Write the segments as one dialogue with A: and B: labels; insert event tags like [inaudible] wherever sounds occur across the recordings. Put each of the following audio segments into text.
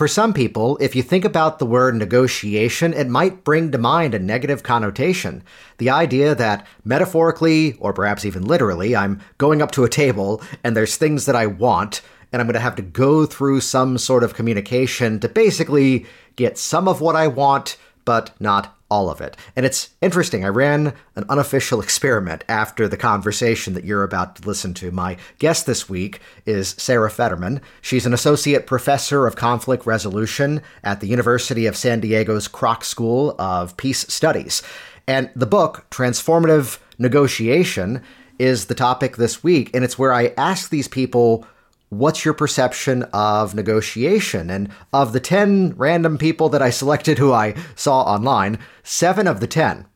A: for some people, if you think about the word negotiation, it might bring to mind a negative connotation. The idea that metaphorically, or perhaps even literally, I'm going up to a table and there's things that I want, and I'm going to have to go through some sort of communication to basically get some of what I want, but not all of it. And it's interesting. I ran an unofficial experiment after the conversation that you're about to listen to. My guest this week is Sarah Federman. She's an associate professor of conflict resolution at the University of San Diego's Kroc School of Peace Studies. And the book, Transformative Negotiation, is the topic this week. And it's where I ask these people what's your perception of negotiation? And of the 10 random people that I selected who I saw online, seven of the 10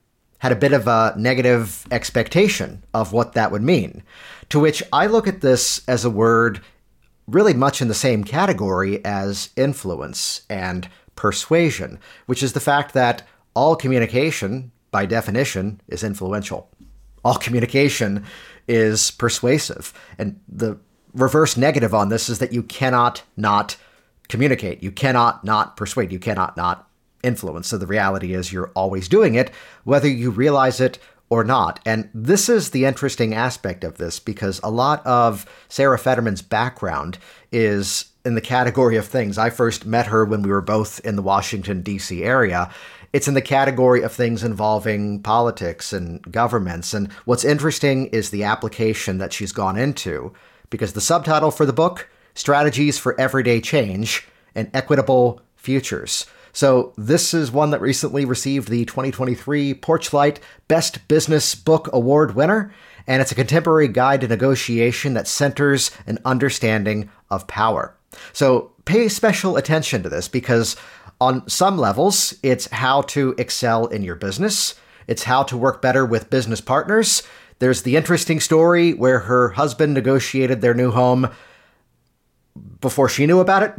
A: had a bit of a negative expectation of what that would mean. To which I look at this as a word really much in the same category as influence and persuasion, which is the fact that all communication, by definition, is influential. All communication is persuasive. And the reverse negative on this is that you cannot not communicate. You cannot not persuade. You cannot not influence. So the reality is you're always doing it, whether you realize it or not. And this is the interesting aspect of this because a lot of Sarah Federman's background is in the category of things. I first met her when we were both in the Washington, D.C. area. It's in the category of things involving politics and governments. And what's interesting is the application that she's gone into because the subtitle for the book Strategies for Everyday Change and Equitable Futures. So, this is one that recently received the 2023 Porchlight Best Business Book Award winner, and it's a contemporary guide to negotiation that centers an understanding of power. So, pay special attention to this because, on some levels, it's how to excel in your business, it's how to work better with business partners, there's the interesting story where her husband negotiated their new home before she knew about it,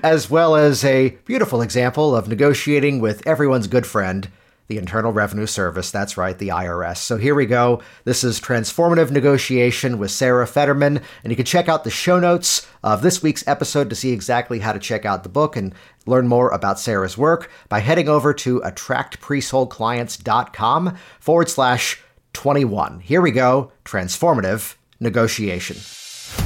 A: [laughs] as well as a beautiful example of negotiating with everyone's good friend, the Internal Revenue Service. That's right, the IRS. So here we go. This is Transformative Negotiation with Sarah Federman. and you can check out the show notes of this week's episode to see exactly how to check out the book and learn more about Sarah's work by heading over to attractpresoldclients.com forward slash 21. Here we go transformative negotiation.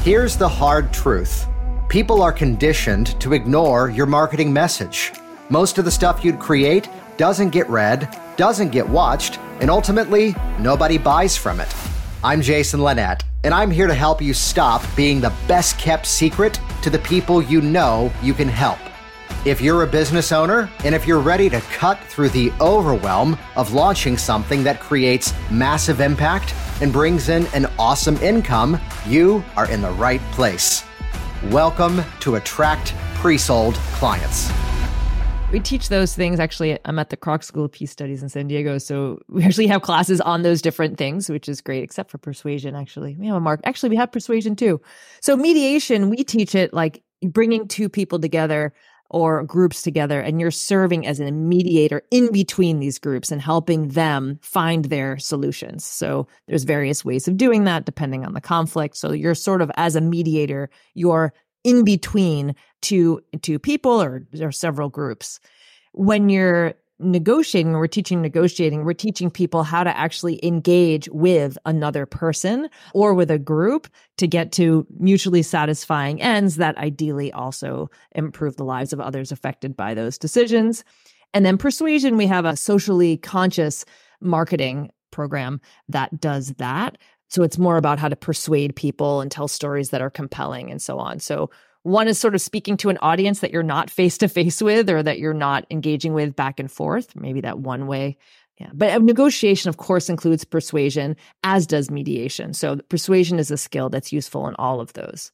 A: Here's the hard truth people are conditioned to ignore your marketing message. Most of the stuff you'd create doesn't get read, doesn't get watched, and ultimately, nobody buys from it. I'm Jason Linett, and I'm here to help you stop being the best kept secret to the people you know you can help. If you're a business owner and if you're ready to cut through the overwhelm of launching something that creates massive impact and brings in an awesome income, you are in the right place. Welcome to Attract Pre Sold Clients.
B: We teach those things. Actually, I'm at the Kroc School of Peace Studies in San Diego. So we actually have classes on those different things, which is great, except for persuasion, actually. We have a mark. Actually, we have persuasion too. So mediation, we teach it like bringing two people together or groups together and you're serving as a mediator in between these groups and helping them find their solutions. So there's various ways of doing that depending on the conflict. So you're sort of as a mediator, you're in between two two people or, or several groups. When you're negotiating, we're teaching negotiating, we're teaching people how to actually engage with another person or with a group to get to mutually satisfying ends that ideally also improve the lives of others affected by those decisions. And then persuasion, we have a socially conscious marketing program that does that. So it's more about how to persuade people and tell stories that are compelling and so on. So one is sort of speaking to an audience that you're not face to face with or that you're not engaging with back and forth. Maybe that one way. Yeah. But uh, negotiation, of course, includes persuasion, as does mediation. So persuasion is a skill that's useful in all of those.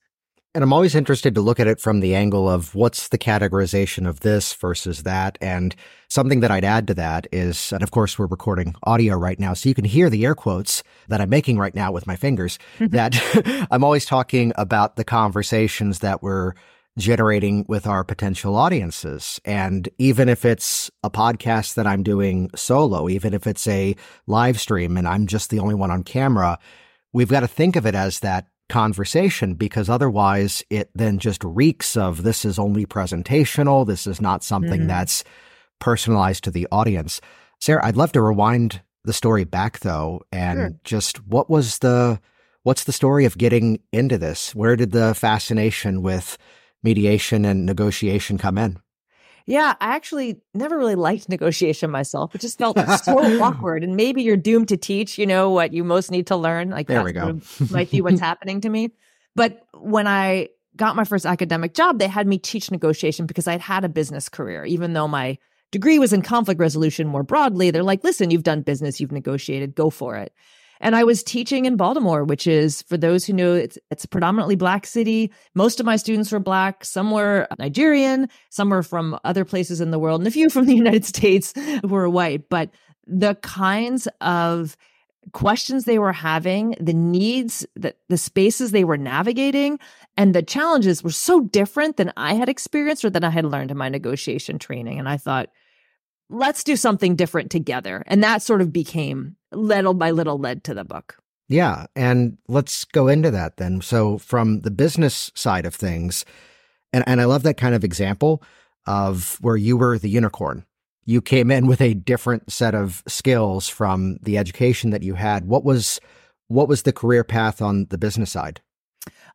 A: And I'm always interested to look at it from the angle of what's the categorization of this versus that. And something that I'd add to that is, and of course, we're recording audio right now, so you can hear the air quotes that I'm making right now with my fingers, mm-hmm. that [laughs] I'm always talking about the conversations that we're generating with our potential audiences. And even if it's a podcast that I'm doing solo, even if it's a live stream and I'm just the only one on camera, we've got to think of it as that conversation because otherwise it then just reeks of this is only presentational. This is not something mm. that's personalized to the audience. Sarah, I'd love to rewind the story back though and sure. just what was the what's the story of getting into this? Where did the fascination with mediation and negotiation come in?
B: Yeah, I actually never really liked negotiation myself. It just felt so [laughs] awkward. And maybe you're doomed to teach, you know, what you most need to learn. Like
A: there we go.
B: might be what's happening to me. But when I got my first academic job, they had me teach negotiation because I'd had a business career, even though my degree was in conflict resolution more broadly. They're like, listen, you've done business, you've negotiated, go for it. And I was teaching in Baltimore, which is, for those who know, it's, it's a predominantly black city. Most of my students were black. Some were Nigerian, some were from other places in the world, and a few [laughs] from the United States [laughs] were white. But the kinds of questions they were having, the needs, the, the spaces they were navigating, and the challenges were so different than I had experienced or than I had learned in my negotiation training. And I thought, let's do something different together. And that sort of became little by little led to the book.
A: Yeah. And let's go into that then. So, from the business side of things, and, and I love that kind of example of where you were the unicorn. You came in with a different set of skills from the education that you had. What was what was the career path on the business side?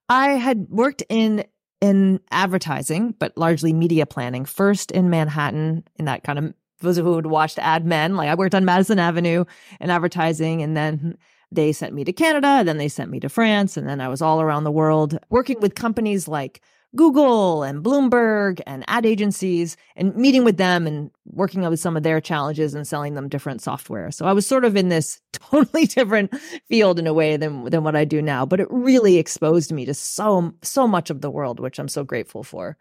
B: I had worked in in advertising, but largely media planning. First in Manhattan, in that kind of those who had watched Mad Men, like I worked on Madison Avenue in advertising, and then they sent me to Canada, then they sent me to France, and then I was all around the world working with companies like Google and Bloomberg and ad agencies and meeting with them and working with some of their challenges and selling them different software. So I was sort of in this [laughs] totally different field in a way than than what I do now, but it really exposed me to so so much of the world, which I'm so grateful for.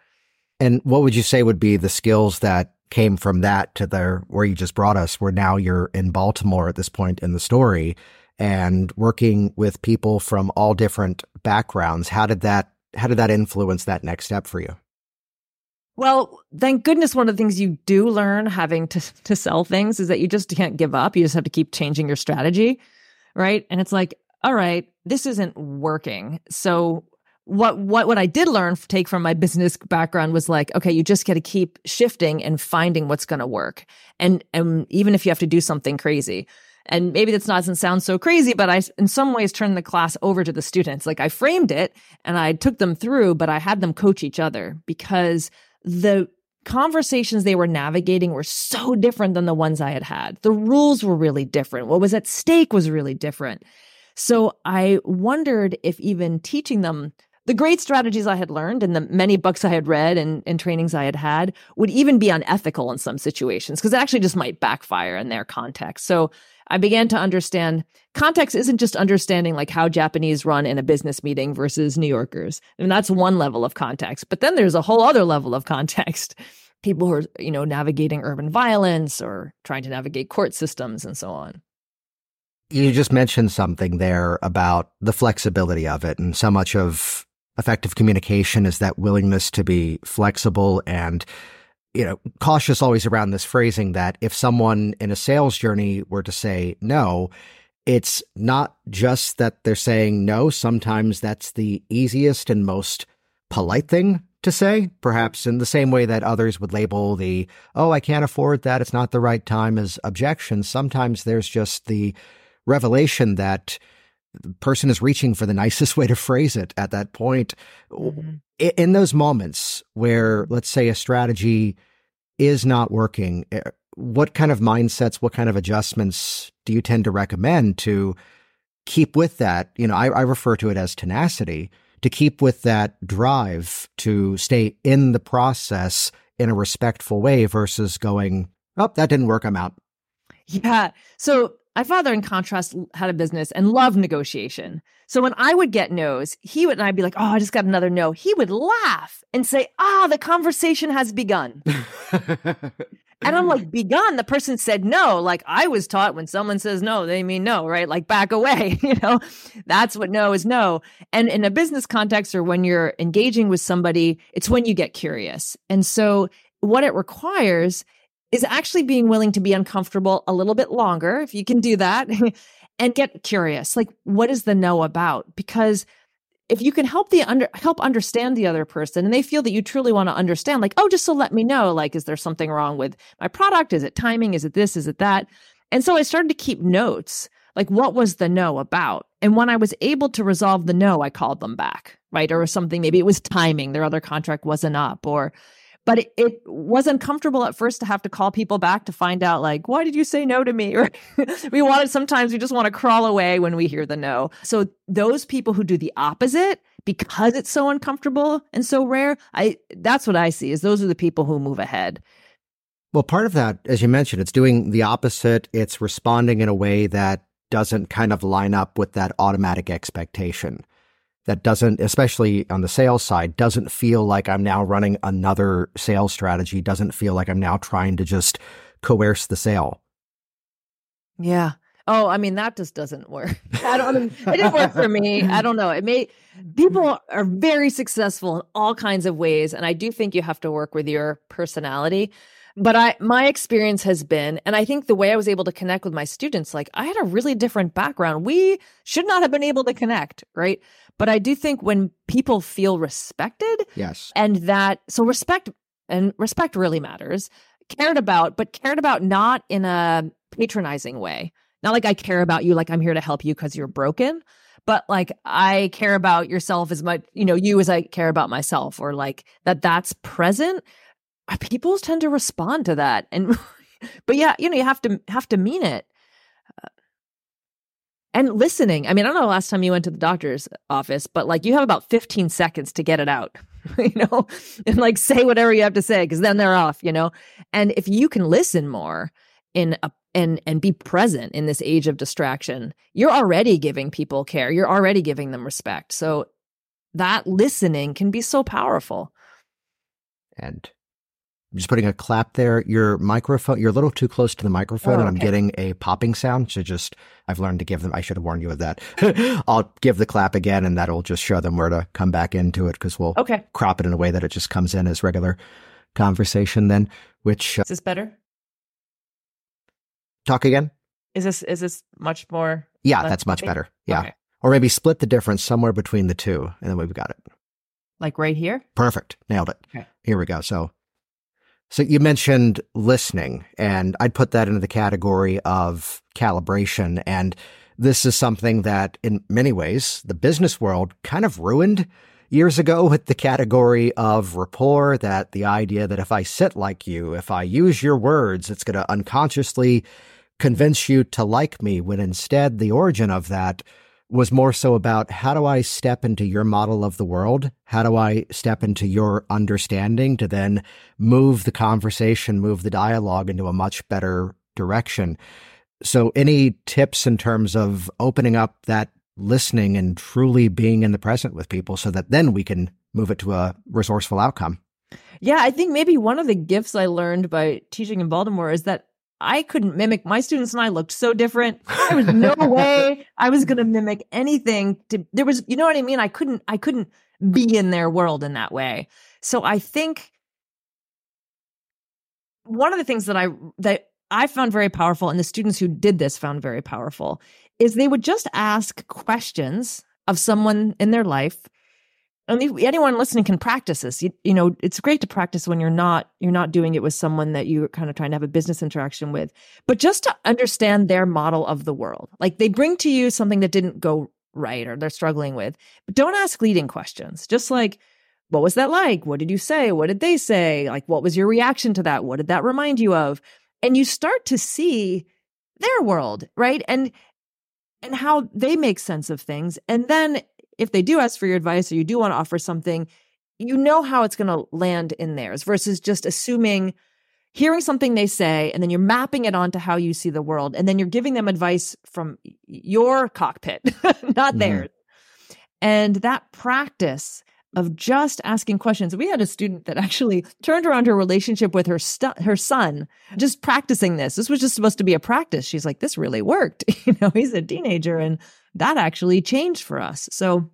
A: And what would you say would be the skills that came from that to the where you just brought us, where now you're in Baltimore at this point in the story and working with people from all different backgrounds. How did that how did that influence that next step for you?
B: Well, thank goodness one of the things you do learn having to to sell things is that you just can't give up. You just have to keep changing your strategy, right? And it's like, all right, this isn't working. So what what what I did learn take from my business background was like, okay, you just got to keep shifting and finding what's going to work, and and even if you have to do something crazy. And maybe that's not doesn't sound so crazy, but I, in some ways, turned the class over to the students. Like I framed it and I took them through, but I had them coach each other because the conversations they were navigating were so different than the ones I had had. The rules were really different. What was at stake was really different. So I wondered if even teaching them the great strategies I had learned and the many books I had read and, and trainings I had had would even be unethical in some situations because it actually just might backfire in their context. So I began to understand context isn't just understanding like how Japanese run in a business meeting versus New Yorkers. I mean, that's one level of context, but then there's a whole other level of context. [laughs] People who are, you know, navigating urban violence or trying to navigate court systems and so on.
A: You just mentioned something there about the flexibility of it and so much of effective communication is that willingness to be flexible and you know, cautious always around this phrasing that if someone in a sales journey were to say no, it's not just that they're saying no. Sometimes that's the easiest and most polite thing to say, perhaps in the same way that others would label the, oh, I can't afford that. It's not the right time as objections. Sometimes there's just the revelation that the person is reaching for the nicest [laughs] way to phrase it at that point. Mm-hmm. In those moments where, let's say, a strategy is not working, eh, what kind of mindsets, what kind of adjustments do you tend to recommend to keep with that? You know, I, I refer to it as tenacity, to keep with that drive to stay in the process in a respectful way versus going, oh, that didn't work, I'm out.
B: Yeah. So my father, in contrast, had a business and loved negotiation. So when I would get no's, he would, and I'd be like, oh, I just got another no. He would laugh and say, ah, the conversation has begun. and I'm like, begun? The person said no. Like I was taught when someone says no, they mean no, right? Like back away, [laughs] you know? That's what no is no. And in a business context or when you're engaging with somebody, it's when you get curious. And so what it requires is actually being willing to be uncomfortable a little bit longer, if you can do that, [laughs] and get curious. Like, what is the no about? Because if you can help the under help understand the other person and they feel that you truly want to understand like oh just so let me know like is there something wrong with my product? Is it timing? Is it this? Is it that? And so i started to keep notes like what was the no about? And when i was able to resolve the no i called them back right? Or something maybe it was timing their other contract wasn't up or but it, it was uncomfortable at first to have to call people back to find out like why did you say no to me? [laughs] Or we wanted sometimes we just want to crawl away when we hear the no. So those people who do the opposite because it's so uncomfortable and so rare i that's what i see is those are the people who move ahead.
A: Well part of that as you mentioned it's doing the opposite. It's responding in a way that doesn't kind of line up with that automatic expectation that doesn't, especially on the sales side, doesn't feel like I'm now running another sales strategy, doesn't feel like I'm now trying to just coerce the sale.
B: Yeah. Oh, I mean, that just doesn't work. [laughs] I don't, I mean, it didn't work for me. I don't know. It may, people are very successful in all kinds of ways. And I do think you have to work with your personality. But I my experience has been and I think the way I was able to connect with my students like I had a really different background. We should not have been able to connect, right? But I do think when people feel respected,
A: yes.
B: And that so respect and respect really matters. Cared about, but cared about not in a patronizing way. Not like I care about you like I'm here to help you cuz you're broken, but like I care about yourself as much, you know, you as I care about myself or like that that's present people tend to respond to that and [laughs] but yeah you know you have to have to mean it. Uh, and listening i mean i don't know the last time you went to the doctor's office but like you have about 15 seconds to get it out [laughs] you know and like say whatever you have to say because then they're off you know? And if you can listen more in a and and be present in this age of distraction you're already giving people care you're already giving them respect. So that listening can be so powerful.
A: And I'm just putting a clap there. Your microphone, you're a little too close to the microphone, oh, and I'm getting a popping sound. So just, I've learned to give them. I should have warned you of that. [laughs] I'll give the clap again, and that'll just show them where to come back into it because we'll
B: okay.
A: crop it in a way that it just comes in as regular conversation. Then, which
B: uh, is this better?
A: Talk again.
B: Is this is this much more?
A: Yeah, that's much better. Yeah, okay. or maybe split the difference somewhere between the two, and then we've got it.
B: Like right here.
A: Perfect. Nailed it. Okay. Here we go. So so you mentioned listening, and I'd put that into the category of calibration. And this is something that, in many ways, the business world kind of ruined years ago with the category of rapport. That the idea that if I sit like you, if I use your words, it's going to unconsciously convince you to like me, when instead the origin of that was more so about how do I step into your model of the world? How do I step into your understanding to then move the conversation, move the dialogue into a much better direction? So, any tips in terms of opening up that listening and truly being in the present with people so that then we can move it to a resourceful outcome?
B: Yeah, I think maybe one of the gifts I learned by teaching in Baltimore is that I couldn't mimic my students and I looked so different. [laughs] There was no way I was going to mimic anything to there was you know what I mean? I couldn't I couldn't be in their world in that way. So I think one of the things that I that I found very powerful and the students who did this found very powerful is they would just ask questions of someone in their life and anyone listening can practice this. You, you, know, it's great to practice when you're not you're not doing it with someone that you're kind of trying to have a business interaction with, but just to understand their model of the world. Like they bring to you something that didn't go right or they're struggling with, but don't ask leading questions. Just like, what was that like? What did you say? What did they say? Like, what was your reaction to that? What did that remind you of? And you start to see their world, right? And and how they make sense of things. And then if they do ask for your advice or you do want to offer something, you know how it's going to land in theirs versus just assuming hearing something they say and then you're mapping it onto how you see the world and then you're giving them advice from your cockpit [laughs] not mm-hmm. theirs. And that practice of just asking questions we had a student that actually turned around her relationship with her stu- her son just practicing this. This was just supposed to be a practice. She's like this really worked. [laughs] You know he's a teenager and that actually changed for us. So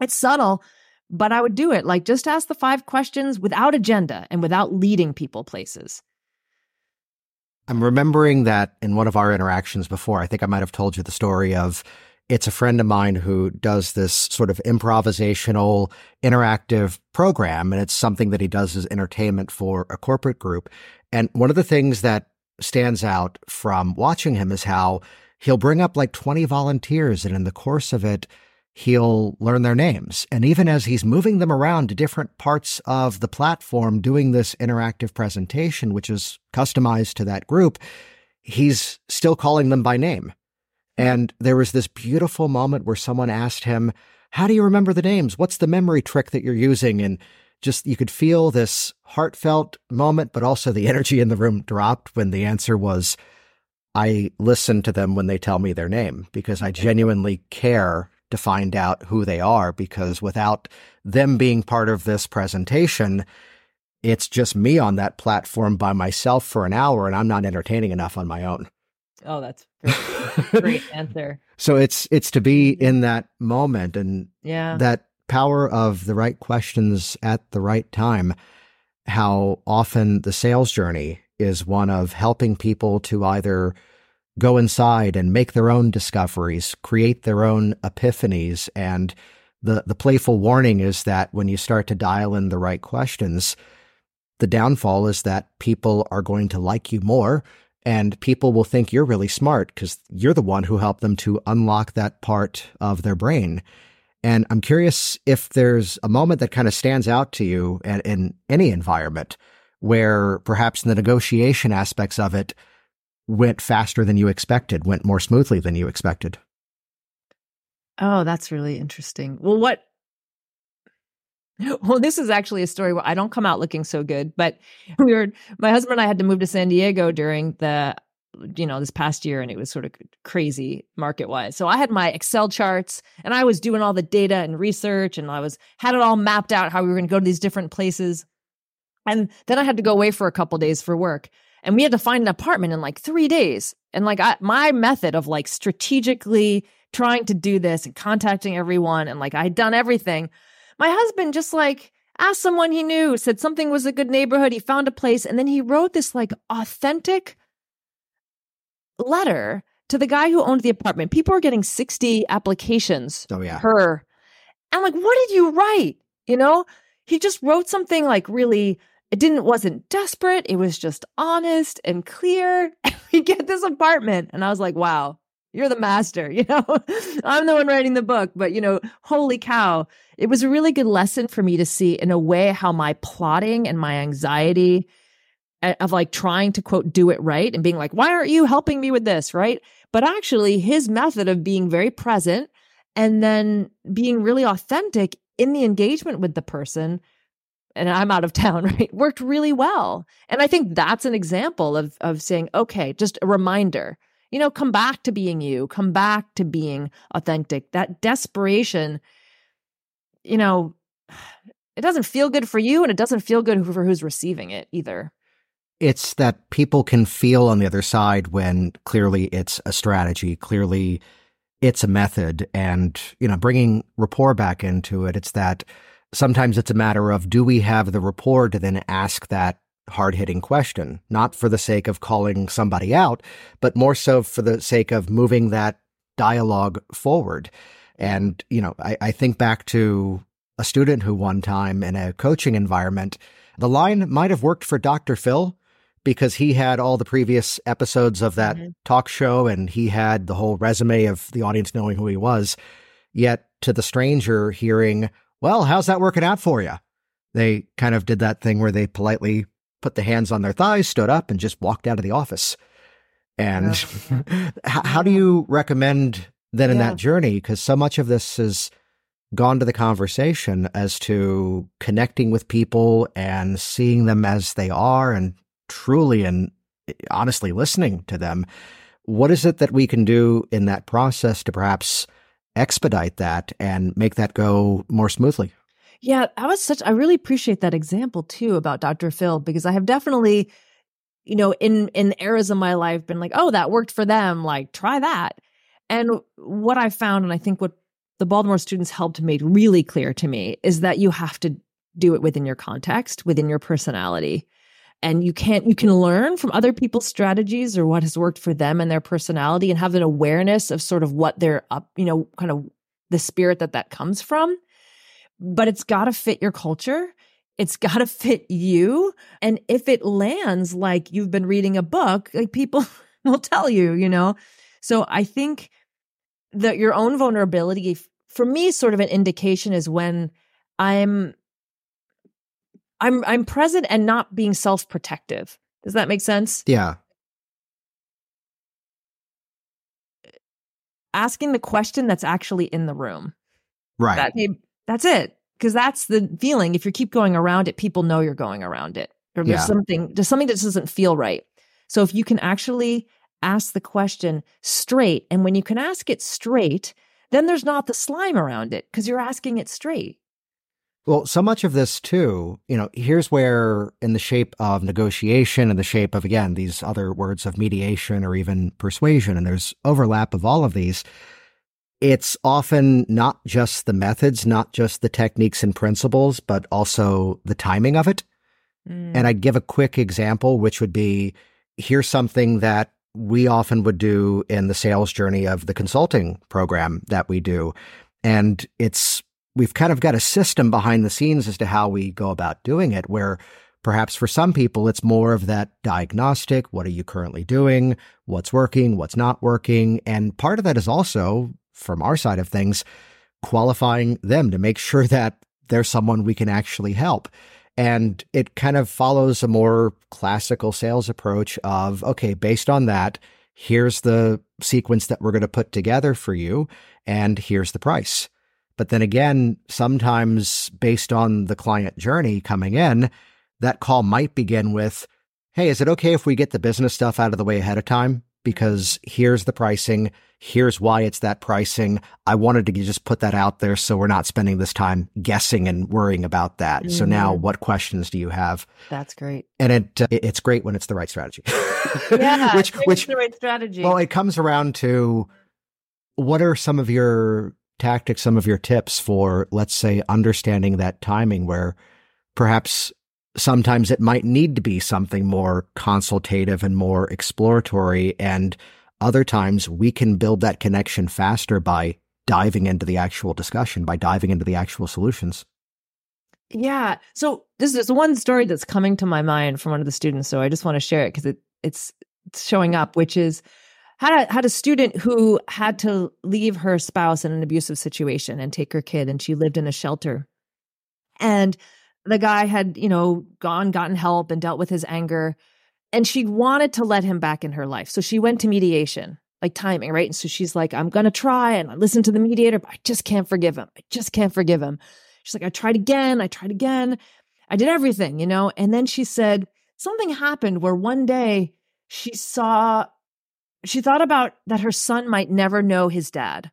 B: it's subtle, but I would do it. Like just ask the five questions without agenda and without leading people places.
A: I'm remembering that in one of our interactions before, I think I might have told you the story of it's a friend of mine who does this sort of improvisational, interactive program, and it's something that he does as entertainment for a corporate group. And one of the things that stands out from watching him is how he'll bring up like 20 volunteers, and in the course of it, he'll learn their names. And even as he's moving them around to different parts of the platform, doing this interactive presentation, which is customized to that group, he's still calling them by name. And there was this beautiful moment where someone asked him, How do you remember the names? What's the memory trick that you're using? And just you could feel this heartfelt moment, but also the [laughs] energy in the room dropped when the answer was, I listen to them when they tell me their name because I genuinely care to find out who they are because without them being part of this presentation, it's just me on that platform by myself for an hour and I'm not entertaining enough on my own.
B: Oh, that's great, great [laughs] answer.
A: So it's it's to be in that moment and
B: yeah.
A: that power of the right questions at the right time. How often the sales journey is one of helping people to either go inside and make their own discoveries, create their own epiphanies. And the, the playful warning is that when you start to dial in the right questions, the downfall is that people are going to like you more and people will think you're really smart because you're the one who helped them to unlock that part of their brain. And I'm curious if there's a moment that kind of stands out to you in, in any environment where perhaps the negotiation aspects of it went faster than you expected, went more smoothly than you expected.
B: Oh, that's really interesting. Well, what [laughs] well, this is actually a story where I don't come out looking so good, but [laughs] we were my husband and I had to move to San Diego during the you know this past year and it was sort of crazy market wise so i had my excel charts and i was doing all the data and research and i was had it all mapped out how we were going to go to these different places and then i had to go away for a couple days for work and we had to find an apartment in like three days. And like I, my method of like strategically trying to do this and contacting everyone and like I had done everything. My husband just like asked someone he knew, said something was a good neighborhood. He found a place and then he wrote this like authentic letter to the guy who owned the apartment. People were getting 60 applications
A: oh, yeah.
B: per. I'm like, what did you write? You know, he just wrote something like really it didn't wasn't desperate. It was just honest and clear. [laughs] we get this apartment. And I was like, wow, you're the master. [laughs] You know, I'm the one writing the book, but you know, holy cow. It was a really good lesson for me to see in a way how my plotting and my anxiety eh, of like trying to quote do it right and being like, why aren't you helping me with this? Right. But actually, his method of being very present and then being really authentic in the engagement with the person and I'm out of town, [laughs] right? Worked really well. And I think that's an example of of saying, okay, just a reminder. You know, come back to being you, come back to being authentic. That desperation, you know, [sighs] it doesn't feel good for you and it doesn't feel good for who's receiving it either.
A: It's that people can feel on the other side when clearly it's a strategy, clearly it's a method and, you know, bringing rapport back into it. It's that sometimes it's a matter of do we have the rapport to then ask that hard hitting question, not for the sake of calling somebody out, but more so for the sake of moving that dialogue forward. And, you know, I, I think back to a student who one time in a coaching environment, the line might have worked for Dr. Phil because he had all the previous episodes of that mm-hmm. talk show and he had the whole resume of the audience knowing who he was. Yet to the stranger hearing, well, how's that working out for you? They kind of did that thing where they politely put the hands on their thighs, stood up, and just walked out of the office. And [laughs] how do you recommend then in yeah. that journey? Because so much of this has gone to the conversation as to connecting with people and seeing them as they are and truly and eh, honestly listening to them. What is it that we can do in that process to perhaps expedite that and make that go more smoothly.
B: Yeah, I was such I really appreciate that example too about Dr. Phil because I have definitely you know in in eras of my life been like, "Oh, that worked for them, like try that." And what I found and I think what the Baltimore students helped make really clear to me is that you have to do it within your context, within your personality. And you can't you can learn from other people's strategies or what has worked for them and their personality and have an awareness of sort of what they're up you know kind of the spirit that that comes from. But it's got to fit your culture. It's [laughs] got to fit you. And if it lands like you've been reading a book like people [laughs] will tell you you know? So i think that your own vulnerability for me sort of an indication is when i'm i'm i'm present and not being self-protective. Does that make sense?
A: Yeah.
B: asking the question that's actually in the room.
A: Right.
B: that that's it. Because that's the feeling. If you keep going around it people know you're going around it. Or there's
A: Yeah.
B: something there's something that doesn't feel right. So if you can actually ask the question straight and when you can ask it straight then there's not the slime around it because you're asking it straight
A: Well, so much of this too, you know, here's where in the shape of negotiation and the shape of again these other words of mediation or even persuasion and there's overlap of all of these. It's often not just the methods, not just the techniques and principles, but also the timing of it. Mm. And I'd give a quick example, which would be here's something that we often would do in the sales journey of the consulting program that we do. And it's, we've kind of got a system behind the scenes as to how we go about doing it, where perhaps for some people, it's more of that diagnostic. What are you currently doing? What's working? What's not working? And part of that is also, from our side of things, qualifying them to make sure that they're someone we can actually help. And it kind of follows a more classical sales approach of, okay, based on that, here's the sequence that we're going to put together for you, and here's the price. But then again, sometimes based on the client journey coming in, that call might begin with, Hey, is it okay if we get the business stuff out of the way ahead of time? Because here's the pricing. Here's why it's that pricing. I wanted to just put that out there so we're not spending this time guessing and worrying about that. So now
B: Mhm.
A: what questions do you have?
B: that's great
A: And it, uh, it's great when it's the right strategy. [laughs]
B: yeah
A: which, which,
B: the right strategy
A: well, it comes around to what are some of your tactics, some of your tips for, let's say, understanding that timing where perhaps sometimes it might need to be something more consultative and more exploratory. And other times we can build that connection faster by diving into the actual discussion, by diving into the actual solutions.
B: Yeah. So this is one story that's coming to my mind from one of the students. So I just want to share it because it, it's it's showing up, which is had a had a student who had to leave her spouse in an abusive situation and take her kid, and she lived in a shelter. And the guy had, you know, gone, gotten help and dealt with his anger. And she wanted to let him back in her life. So she went to mediation, like timing, right? And so she's like, I'm to try and I listened to the mediator, but I just can't forgive him. I just can't forgive him. She's like, I tried again. I tried again. I did everything, you know? And then she said, something happened where one day she saw, she thought about that her son might never know his dad.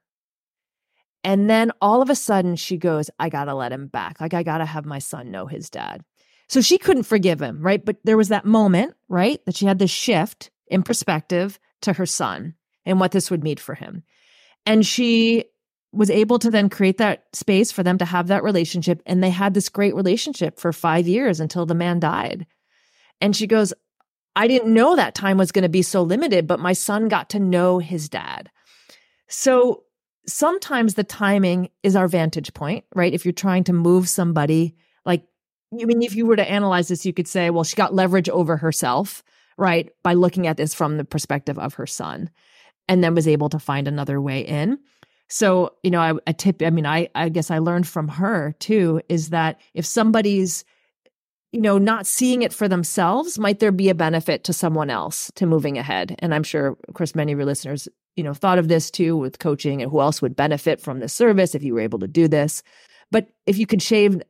B: And then all of a sudden she goes, I got to let him back. Like, I got to have my son know his dad. So she couldn't forgive him, right? But there was that moment, right? That she had this shift in perspective to her son and what this would mean for him. And she was able to then create that space for them to have that relationship. And they had this great relationship for five years until the man died. And she goes, I didn't know that time was going to be so limited, but my son got to know his dad. So sometimes the timing is our vantage point, right? If you're trying to move somebody, like, I mean, if you were to analyze this, you could say, well, she got leverage over herself, right? By looking at this from the perspective of her son and then was able to find another way in. So, you know, I, a tip, I mean, I, I guess I learned from her too, is that if somebody's, you know, not seeing it for themselves, might there be a benefit to someone else to moving ahead? And I'm sure, of course, many of your listeners, you know, thought of this too with coaching and who else would benefit from this service if you were able to do this. But if you could shave,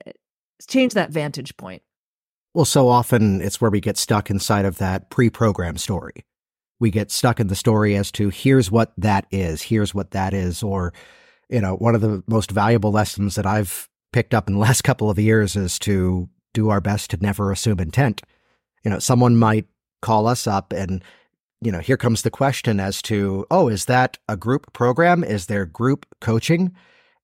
B: change that vantage point.
A: Well, so often it's where we get stuck inside of that pre programmed story. We get stuck in the story as to here's what that is, here's what that is. Or, you know, one of the most valuable lessons that I've picked up in the last [laughs] couple of years is to do our best to never assume intent. You know, someone might call us up and, you know, here comes the question as to, oh, is that a group program? Is there group coaching?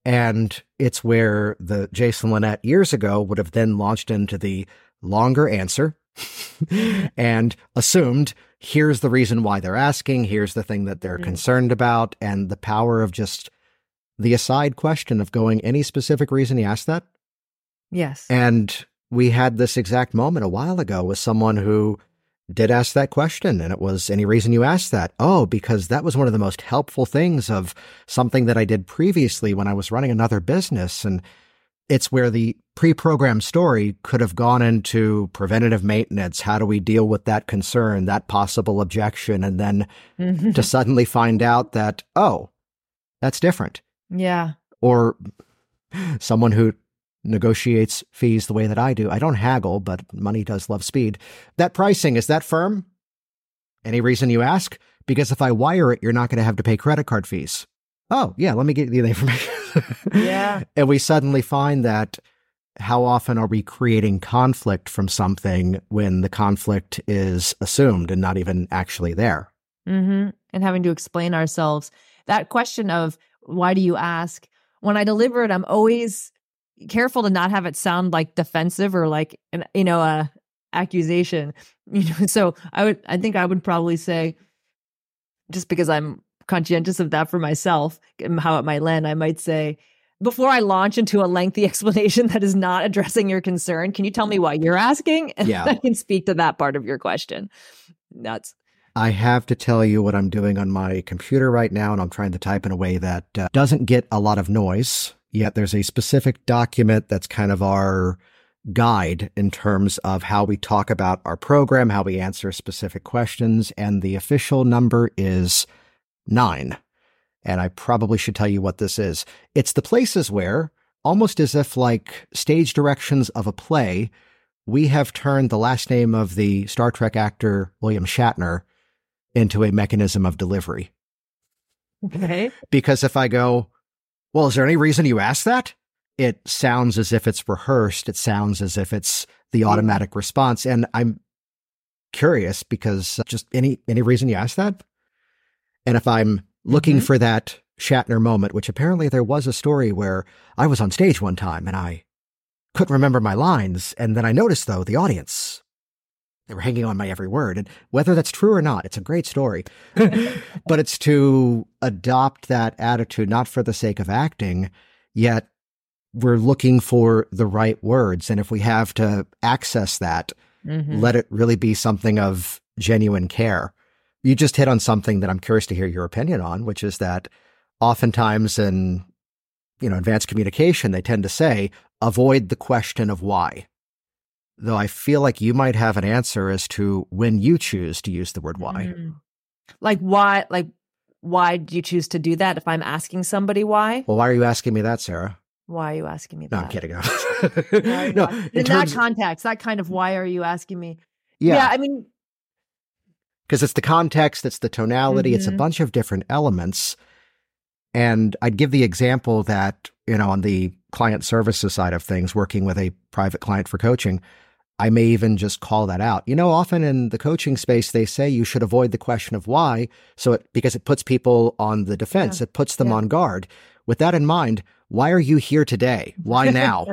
A: And it's where the Jason Linett years ago would have then launched into the longer answer [laughs] and assumed here's the reason why they're asking, here's the thing that they're
B: Mhm.
A: concerned about, and the power of just the aside question of going, any specific reason he asked that?
B: Yes.
A: And we had this exact moment a while ago with someone who did ask that question. And it was any reason you asked that? Oh, because that was one of the most helpful things of something that I did previously when I was running another business. And it's where the pre programmed story could have gone into preventative maintenance. How do we deal with that concern, that possible objection? And then [laughs] to suddenly find out that, oh, that's different
B: yeah.
A: or someone who negotiates fees the way that I do. I don't haggle, but money does love speed. That pricing, is that firm? Any reason you ask? Because if I wire it, you're not going to have to pay credit card fees. Oh, yeah, let me get you the [laughs] information.
B: Yeah.
A: and we suddenly find that how often are we creating conflict from something when the conflict is assumed and not even actually there?
B: hmm And having to explain ourselves. That question of why do you ask? When I deliver it, I'm always careful to not have it sound like defensive or like an you know a accusation. [laughs] You know, so I would I think I would probably say just because I'm conscientious of that for myself, and how it might land, I might say. Before I launch into a lengthy [laughs] explanation that is not addressing your concern, can you tell me why you're asking? [laughs] And
A: Yeah.
B: I can speak to that part of your question. That's
A: I have to tell you what I'm doing on my computer right now, and I'm trying to type in a way that uh, doesn't get a lot of noise. Yet there's a specific document that's kind of our guide in terms of how we talk about our program, how we answer specific questions, and the official number is nine. And I probably should tell you what this is. It's the places where, almost as if like stage directions of a play, we have turned the last name of the Star Trek actor William Shatner into a mechanism of delivery.
B: okay.
A: Because if I go, well, is there any reason you asked that? It sounds as if it's rehearsed. It sounds as if it's the automatic response. And I'm curious because just any any reason you asked that? And if I'm looking
B: Mhm.
A: for that Shatner moment, which apparently there was a story where I was on stage one time and I couldn't remember my lines, and then I noticed though the audience they were hanging on my every word, and whether that's true or not, it's a great story. [laughs] but it's to adopt that attitude not for the sake of acting, yet we're looking for the right words, and if we have to access that,
B: Mhm.
A: let it really be something of genuine care. You just hit on something that I'm curious to hear your opinion on, which is that oftentimes in you know advanced communication they tend to say avoid the question of why. Though I feel like you might have an answer as to when you choose to use the word why.
B: Mm. Like why like why do you choose to do that if I'm asking somebody why?
A: Well, why are you asking me that, Sarah?
B: Why are you asking me
A: No,
B: that?
A: I'm kidding. [laughs] No, in
B: in that context, that kind of why are you asking me?
A: yeah, Yeah,
B: I mean,
A: because it's the context, it's the tonality, it's a
B: Mhm.
A: bunch of different elements. And I'd give the example that, you know, on the client services side of things, working with a private client for coaching, I may even just call that out. You know, often in the coaching space, they say you should avoid the question of why. So it, because it puts people on the defense, it puts them
B: Yeah.
A: on guard. With that in mind, why are you here today? Why [laughs] now?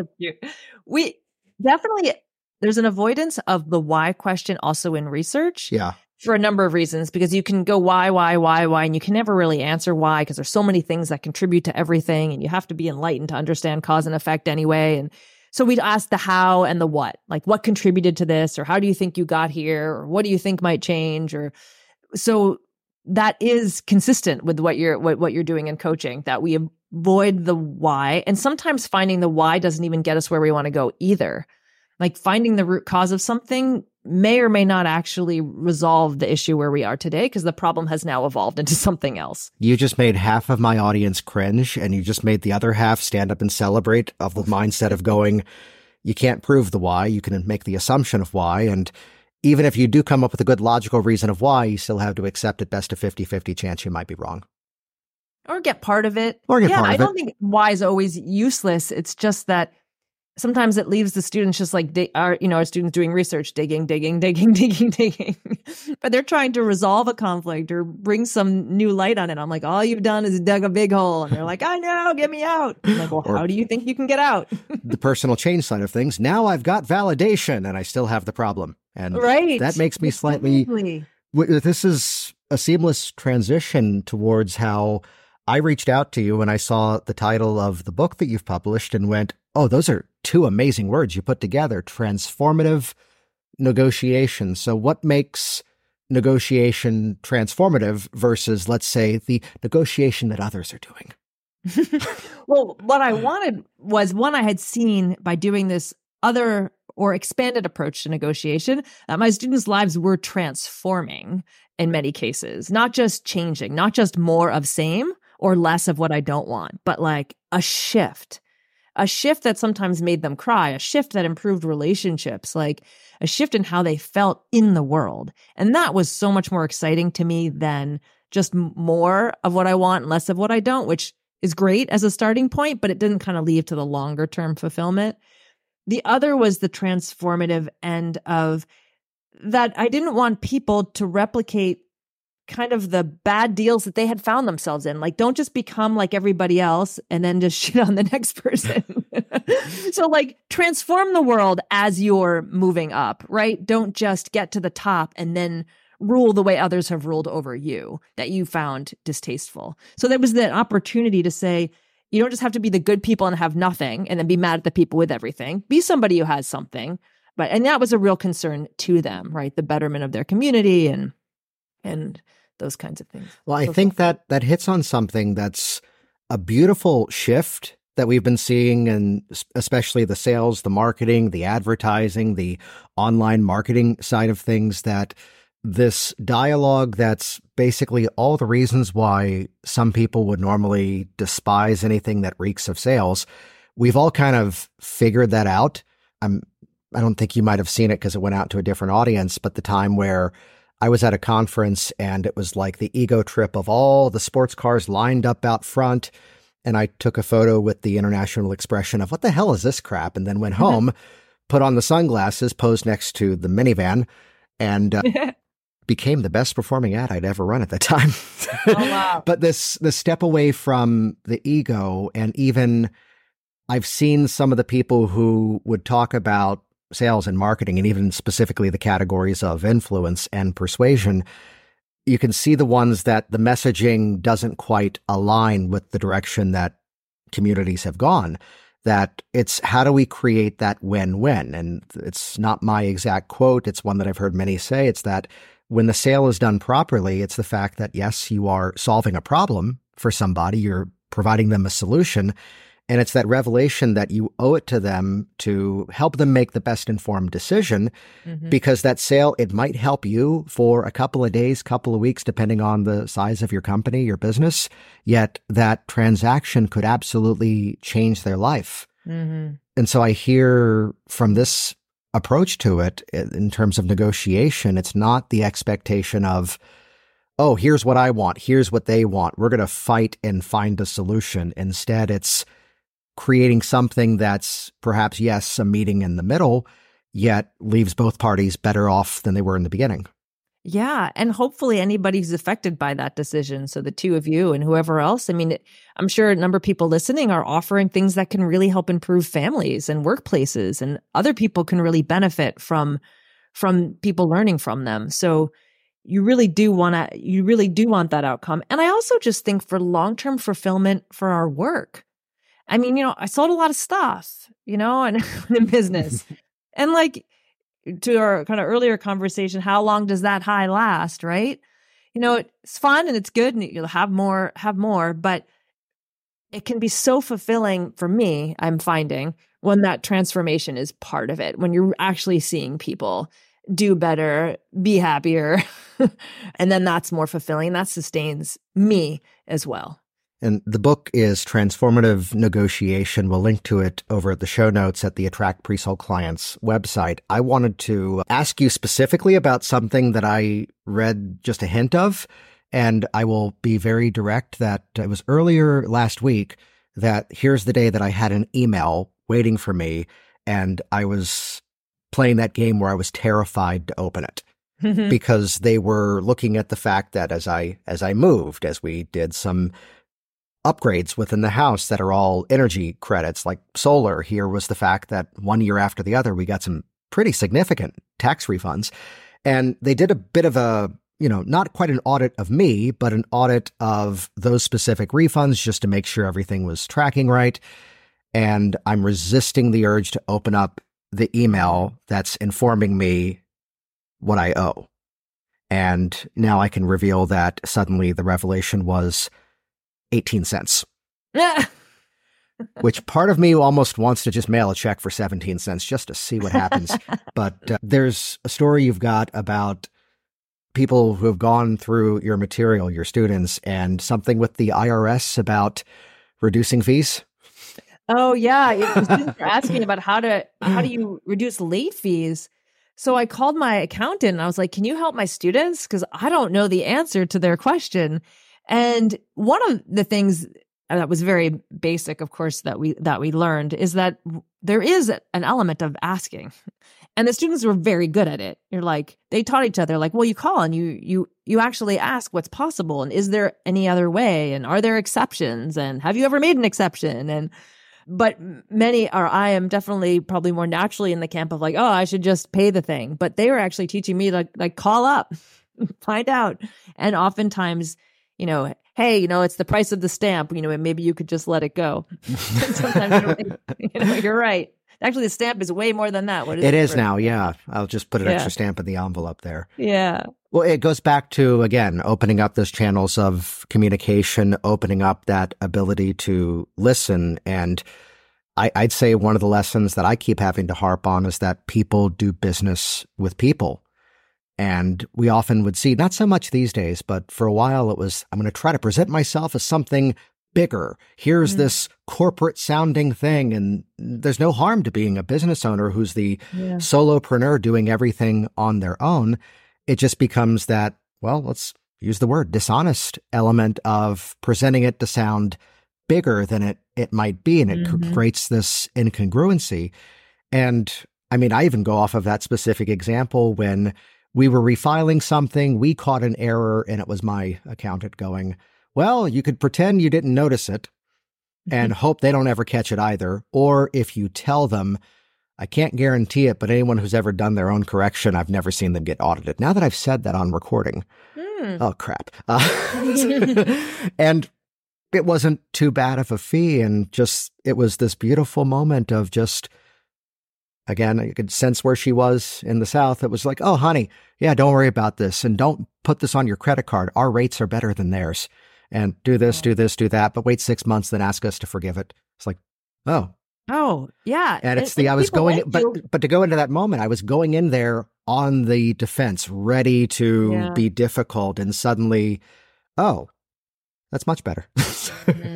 B: We definitely there's an avoidance of the why question also in research
A: yeah.
B: for a number of reasons because you can go why why why why and you can never really answer why because there's so many things that contribute to everything and you have to be enlightened to understand cause and effect anyway and so we'd ask the how and the what like what contributed to this or how do you think you got here or what do you think might change or so that is consistent with what you're what, what you're doing in coaching that we avoid the why and sometimes finding the why doesn't even get us where we want to go either. Like finding the root cause of something may or may not actually resolve the issue where we are today because the problem has now evolved into [laughs] something else.
A: You just made half of my audience cringe, and you just made the other half stand up and celebrate of the mindset of going, you can't prove the why, you can make the assumption of why. And even if you do come up with a good logical reason of why, you still have to accept at best a 50 50 chance you might be wrong.
B: Or get part of it.
A: Or get
B: yeah,
A: part
B: I
A: of it.
B: don't think why is always useless. It's just that sometimes it leaves the students just like they are, you know, our students doing research, digging, digging, digging, [laughs] digging, digging. but they're trying to resolve a conflict or bring some new light on it. I'm like, all you've done is dug a big hole. And they're like, I know, get me out. I'm like, well, or how do you think you can get out? [laughs]
A: the personal change side of things. Now I've got validation and I still have the problem. And
B: right.
A: that makes me slightly. This is a seamless transition towards how I reached out to you when I saw the title of the book that you've published and went, oh, those are two amazing words you put together transformative negotiation. So, what makes negotiation transformative versus, let's say, the negotiation that others are doing? [laughs] [laughs]
B: well, what I wanted was one I had seen by doing this other or expanded approach to negotiation that my students' lives were transforming in many cases, not just changing, not just more of same or less of what I don't want, but like a shift a shift that sometimes made them cry, a shift that improved relationships, like a shift in how they felt in the world. And that was so much more exciting to me than just more of what I want, less of what I don't, which is great as a starting point, but it didn't kind of lead to the longer term fulfillment. The other was the transformative end of that I didn't want people to replicate kind of the bad deals that they had found themselves in. Like, don't just become like everybody else and then just [laughs] shit on the next person. [laughs] so, like, transform the world as you're moving up, right? Don't just get to the top and then rule the way others have ruled over you that you found distasteful. So, there was that opportunity to say, you don't just have to be the good people and have nothing and then be mad at the people with everything. Be somebody who has something. But, and that was a real concern to them, right? The betterment of their community and, and those kinds of things.
A: Well, I think that that hits on something that's a beautiful shift that we've been seeing and especially the sales, the marketing, the advertising, the online marketing side of things that this dialogue that's basically all the reasons why some people would normally despise anything that reeks of sales. We've all kind of figured that out. I'm I don't think you might have seen it because it went out to a different audience, but the time where I was at a conference and it was like the ego trip of all the sports cars lined up out front. And I took a photo with the international expression of what the hell is this crap? And then went mm-hmm. home, put on the sunglasses, posed next to the minivan, and uh, [laughs] became the best performing ad I'd ever run at the time.
B: oh, wow. [laughs]
A: But this, the step away from the ego and even I've seen some of the people who would talk about sales and marketing, and even specifically the categories of influence and persuasion, you can see the ones that the messaging doesn't quite align with the direction that communities have gone. That it's how do we create that win win? And it's not my exact quote, it's one that I've heard many say. It's that when the sale is done properly, it's the fact that yes, you are solving a problem for somebody, you're providing them a solution. And it's that revelation that you owe it to them to help them make the best informed decision mm-hmm. because that sale, it might help you for a couple of days, couple of weeks, depending on the size of your company, your business. Yet that transaction could absolutely change their life. Mm-hmm. And so I hear from this approach to it in terms of negotiation, it's not the expectation of, oh, here's what I want, here's what they want. We're going to fight and find a solution. Instead, it's, creating something that's perhaps, yes, a meeting in the middle, yet leaves both parties better off than they were in the beginning.
B: Yeah. And hopefully anybody who's affected by that decision. So the two of you and whoever else, I mean, I'm sure a number of people listening are offering things that can really help improve families and workplaces and other people can really benefit from, from people learning from them. So you really do want to, you really do want that outcome. And I also just think for long-term fulfillment for our work, I mean, you know, I sold a lot of stuff, you know, and [laughs] in business. [laughs] and like to our kind of earlier conversation, how long does that high last, right? You know, it's fun and it's good and you'll have more, have more, but it can be so fulfilling for me, I'm finding, when that transformation is part of it, when you're actually seeing people do better, be happier. [laughs] and then that's more fulfilling. That sustains me as well.
A: And the book is Transformative Negotiation. We'll link to it over at the show notes at the Attract Pre-Sold Clients website. I wanted to ask you specifically about something that I read just a hint of. And I will be very direct that it was earlier last week that here's the day that I had an email waiting for me and I was playing that game where I was terrified to open it [laughs] because they were looking at the fact that as I as I moved, as we did some upgrades within the house that are all energy credits like solar, here was the fact that one year after the other we got some pretty significant tax refunds. And they did a bit of a you know, not quite an audit of me, but an audit of those specific refunds just to make sure everything was tracking right. And I'm resisting the urge to open up the email that's informing me what I owe. And now I can reveal that suddenly the revelation was 18 cents. [laughs] which part of me almost wants to just mail a check for 17 cents just to see what happens. [laughs] but uh, there's a story you've got about people who have gone through your material, your students, and something with the IRS about reducing fees.
B: Oh yeah, are [laughs] asking about how to how do you reduce late fees. So I called my accountant and I was like, "Can you help my students because I don't know the answer to their question." And one of the things that was very basic, of course, that we that we learned is that there is an element of asking, and the students were very good at it. You're like they taught each other, like, well, you call and you you you actually ask what's possible, and is there any other way, and are there exceptions, and have you ever made an exception, and but many are i am definitely probably more naturally in the camp of like oh i should just pay the thing. But they were actually teaching me like like call up [laughs] find out. And oftentimes you know hey you know it's the price of the stamp you know and maybe you could just let it go. [laughs] [laughs] Sometimes you know you're right. Actually the stamp is way more than that.
A: What is it, it is now yeah. I'll just put an yeah. extra stamp in the envelope there.
B: Yeah.
A: Well it goes back to again opening up those channels of communication opening up that ability to listen. And I, i'd say one of the lessons that i keep having to harp on is that people do business with people and we often would see, not so much these days, but for a while it was, I'm going to try to present myself as something bigger. Here's mm. this corporate sounding thing. And there's no harm to being a business owner who's the yeah. solopreneur doing everything on their own. It just becomes that, well, let's use the word dishonest element of presenting it to sound bigger than it, it might be. And it mm-hmm. creates this incongruency. And I mean, I even go off of that specific example when we were refiling something, we caught an error, and it was my accountant going, Well, you could pretend you didn't notice it and mm-hmm. hope they don't ever catch it either. Or if you tell them, I can't guarantee it, but anyone who's ever done their own correction, I've never seen them get audited. Now that I've said that on recording, mm. oh crap. Uh, [laughs] and it wasn't too bad of a fee. And just, it was this beautiful moment of just, Again, I could sense where she was in the South. It was like, oh, honey, yeah, don't worry about this. And don't put this on your credit card. Our rates are better than theirs. And do this, do this, do that. But wait six months, then ask us to forgive it. It's like, oh.
B: Oh, yeah.
A: And it's the, I was going, but, but to go into that moment, I was going in there on the defense, ready to yeah. be difficult. And suddenly, oh, that's much better. [laughs]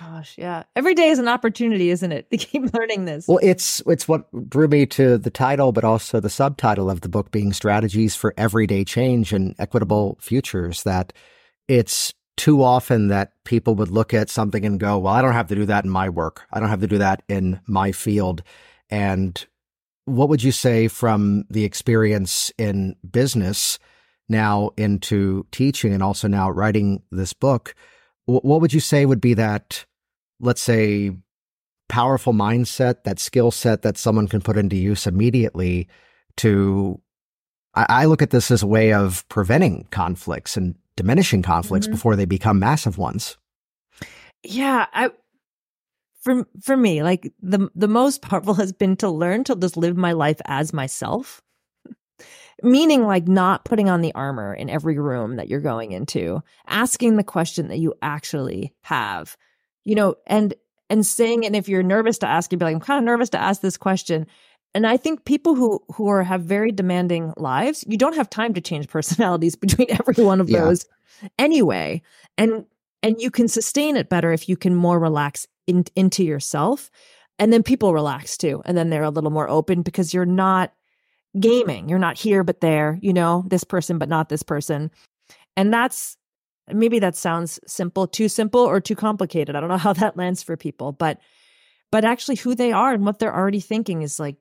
B: Gosh, yeah. Every day is an opportunity, isn't it, to keep [laughs] learning this?
A: Well, it's it's what drew me to the title, but also the subtitle of the book being strategies for everyday change and equitable futures. That it's too often that people would look at something and go, "Well, I don't have to do that in my work. I don't have to do that in my field." And what would you say from the experience in business now into teaching and also now writing this book? What would you say would be that, let's say, powerful mindset, that skill set that someone can put into use immediately to I, I look at this as a way of preventing conflicts and diminishing conflicts mm-hmm. before they become massive ones.
B: Yeah, I for for me, like the the most powerful has been to learn to just live my life as myself meaning like not putting on the armor in every room that you're going into, asking the question that you actually have, you know, and, and saying, and if you're nervous to ask, you'd be like, I'm kind of nervous to ask this question. And I think people who, who are, have very demanding lives, you don't have time to change [laughs] personalities between every one of yeah. those anyway. And, and you can sustain it better if you can more relax in, into yourself. And then people relax too. And then they're a little more open because you're not gaming. You're not here, but there, you know, this person, but not this person. And that's maybe that sounds simple, too simple or too complicated. I don't know how [laughs] that lands for people, but but actually who they are and what they're already thinking is like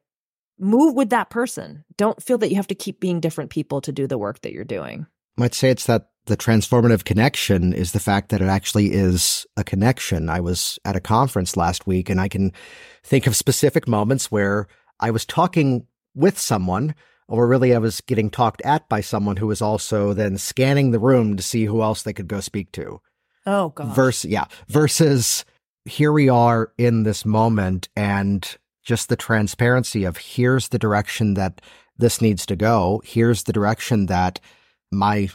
B: move with that person. Don't feel that you have to keep being different people to do the work that you're doing.
A: Might say it's that the transformative connection is the fact that it actually is a connection. I was at a conference last week and I can think of specific moments where I was talking with someone or really I was getting talked at by someone who was also then scanning the room to see who else they could go speak to.
B: Oh god.
A: Versus yeah, versus here we are in this moment and just the transparency of here's the direction that this needs to go. Here's the direction that my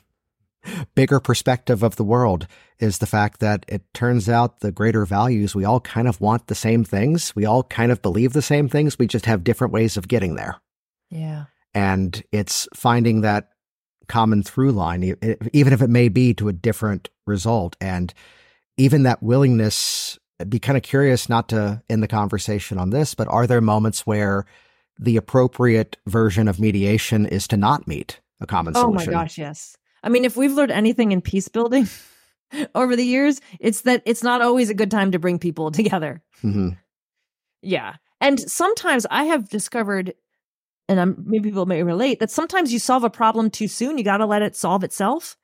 A: bigger perspective of the world is the fact that it turns out the greater values, we all kind of want the same things. We all kind of believe the same things. We just have different ways of getting there.
B: Yeah.
A: And it's finding that common through line, even if it may be to a different result. And even that willingness, I'd be kind of curious not to end the conversation on this, but are there moments where the appropriate version of mediation is to not meet a common solution?
B: Oh my gosh, yes. I mean, if we've learned anything in peace building [laughs] over the years, it's that it's not always a good time to bring people [laughs] together.
A: Mm-hmm.
B: Yeah. And sometimes I have discovered, and I'm, maybe people may relate, that sometimes you solve a problem too soon. You got to let it solve itself.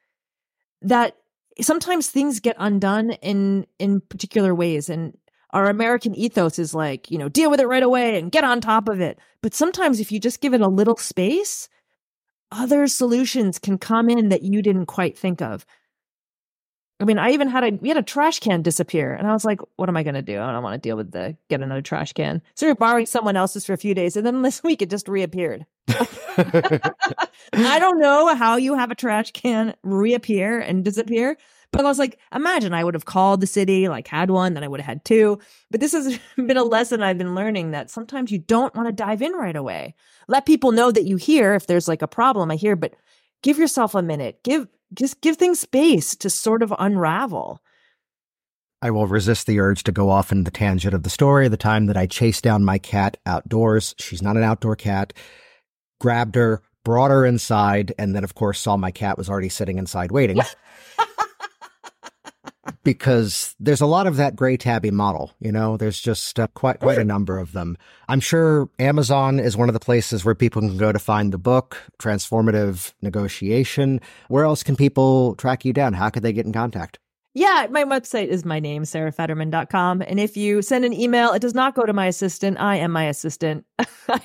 B: That sometimes things get undone in in particular ways and our american ethos is like you know deal with it right away and get on top of it but sometimes if you just give it a little space other solutions can come in that you didn't quite think of I mean, I even had a we had a trash can disappear, and I was like, "What am I going to do? I don't want to deal with the get another trash can." So we're borrowing someone else's for a few days, and then this [laughs] week it just reappeared. [laughs] I don't know how you have a trash can reappear and disappear, but I was like, imagine I would have called the city, like had one, then I would have had two. But this has [laughs] been a lesson I've been learning that sometimes you don't want to dive in right away. Let people know that you hear if there's like a problem. I hear, but give yourself a minute. Give just give things space to sort of unravel.
A: I will resist the urge to go off in the tangent of the story. The time that I chased down my cat outdoors, she's not an outdoor cat, grabbed her, brought her inside, and then, of course, saw my cat was already sitting inside waiting. [laughs] because there's a lot of that gray tabby model. You know, there's just uh, quite quite a number of them. I'm sure Amazon is one of the places where people can go to find the book, Transformative Negotiation. Where else can people track you down? How could they get in contact?
B: Yeah, my website is my name, sarahfederman.com. And if you send an email, it does not go to my assistant. I am my assistant.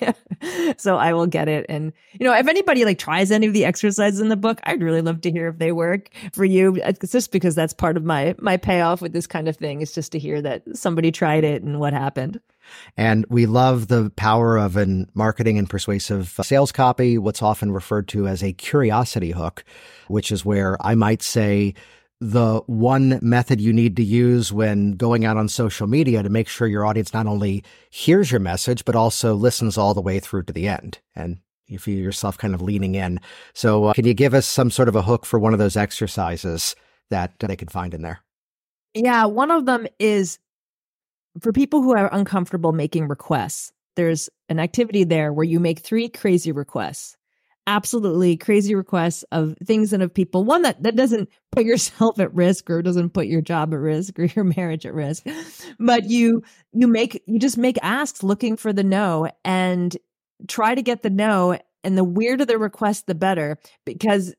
B: [laughs] so I will get it. And, you know, if anybody like tries any of the exercises in the book, I'd really love to hear if they work for you. It's just because that's part of my, my payoff with this kind of thing. is just to hear that somebody tried it and what happened.
A: And we love the power of an marketing and persuasive uh, sales copy, what's often referred to as a curiosity hook, which is where I might say, the one method you need to use when going out on social media to make sure your audience not only hears your message, but also listens all the way through to the end. And you feel yourself kind of leaning in. So, uh, can you give us some sort of a hook for one of those exercises that uh, they can find in there?
B: Yeah, one of them is for people who are uncomfortable making requests. There's an activity there where you make three crazy requests absolutely crazy requests of things and of people. One that, that doesn't put yourself at risk or doesn't put your job at risk or your [laughs] marriage at risk, but you, you make, you just make asks looking for the no and try to get the no. And the weirder the request, the better because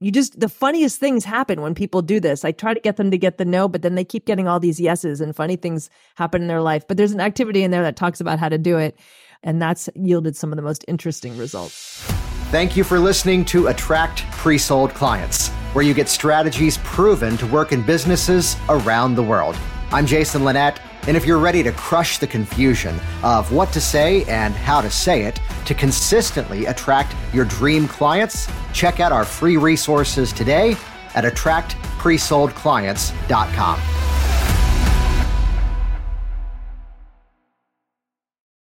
B: you just the funniest things happen when people do this. I try to get them to get the no, but then they keep getting all these yeses and funny things happen in their life. But there's an activity in there that talks about how to do it. And that's yielded some of the most interesting results.
A: Thank you for listening to Attract Pre Sold Clients, where you get strategies proven to work in businesses around the world. I'm Jason Linett, and if you're ready to crush the confusion of what to say and how to say it to consistently attract your dream clients, check out our free resources today at attractpresoldclients.com.